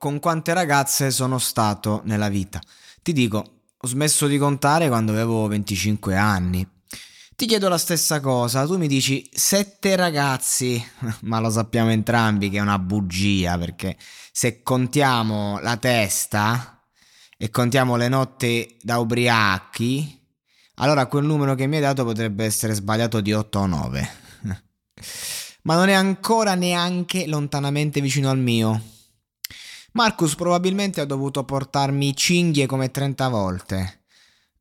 con quante ragazze sono stato nella vita. Ti dico, ho smesso di contare quando avevo 25 anni. Ti chiedo la stessa cosa, tu mi dici sette ragazzi, ma lo sappiamo entrambi che è una bugia perché se contiamo la testa e contiamo le notti da ubriachi, allora quel numero che mi hai dato potrebbe essere sbagliato di 8 o 9. ma non è ancora neanche lontanamente vicino al mio. Marcus probabilmente ha dovuto portarmi cinghie come 30 volte.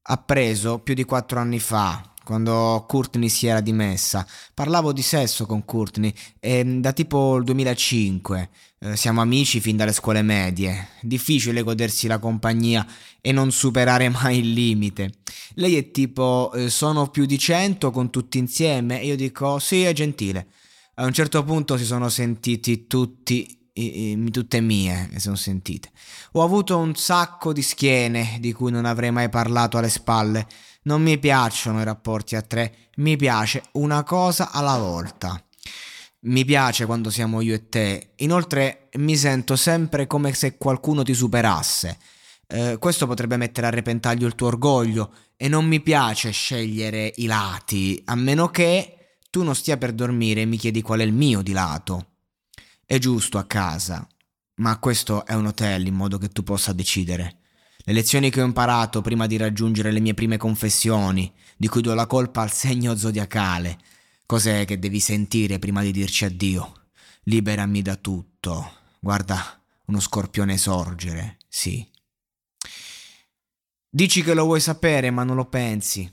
Ha preso più di 4 anni fa, quando Courtney si era dimessa. Parlavo di sesso con Courtney e da tipo il 2005. Eh, siamo amici fin dalle scuole medie. Difficile godersi la compagnia e non superare mai il limite. Lei è tipo eh, sono più di 100 con tutti insieme e io dico sì, è gentile. A un certo punto si sono sentiti tutti tutte mie, sono sentite. Ho avuto un sacco di schiene di cui non avrei mai parlato alle spalle. Non mi piacciono i rapporti a tre, mi piace una cosa alla volta. Mi piace quando siamo io e te. Inoltre mi sento sempre come se qualcuno ti superasse. Eh, questo potrebbe mettere a repentaglio il tuo orgoglio e non mi piace scegliere i lati, a meno che tu non stia per dormire e mi chiedi qual è il mio di lato. È giusto a casa, ma questo è un hotel in modo che tu possa decidere. Le lezioni che ho imparato prima di raggiungere le mie prime confessioni, di cui do la colpa al segno zodiacale. Cos'è che devi sentire prima di dirci addio? Liberami da tutto. Guarda, uno scorpione sorgere, sì. Dici che lo vuoi sapere, ma non lo pensi.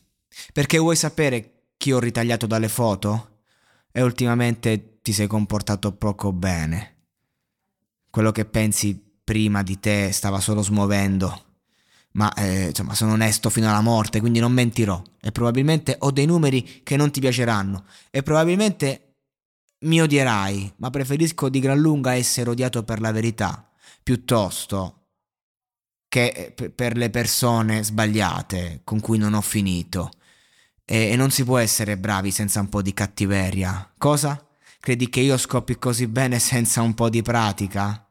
Perché vuoi sapere chi ho ritagliato dalle foto? E ultimamente ti sei comportato poco bene. Quello che pensi prima di te stava solo smuovendo. Ma eh, insomma, sono onesto fino alla morte, quindi non mentirò. E probabilmente ho dei numeri che non ti piaceranno. E probabilmente mi odierai, ma preferisco di gran lunga essere odiato per la verità, piuttosto che eh, per le persone sbagliate con cui non ho finito. E, e non si può essere bravi senza un po' di cattiveria. Cosa? Credi che io scoppi così bene senza un po' di pratica?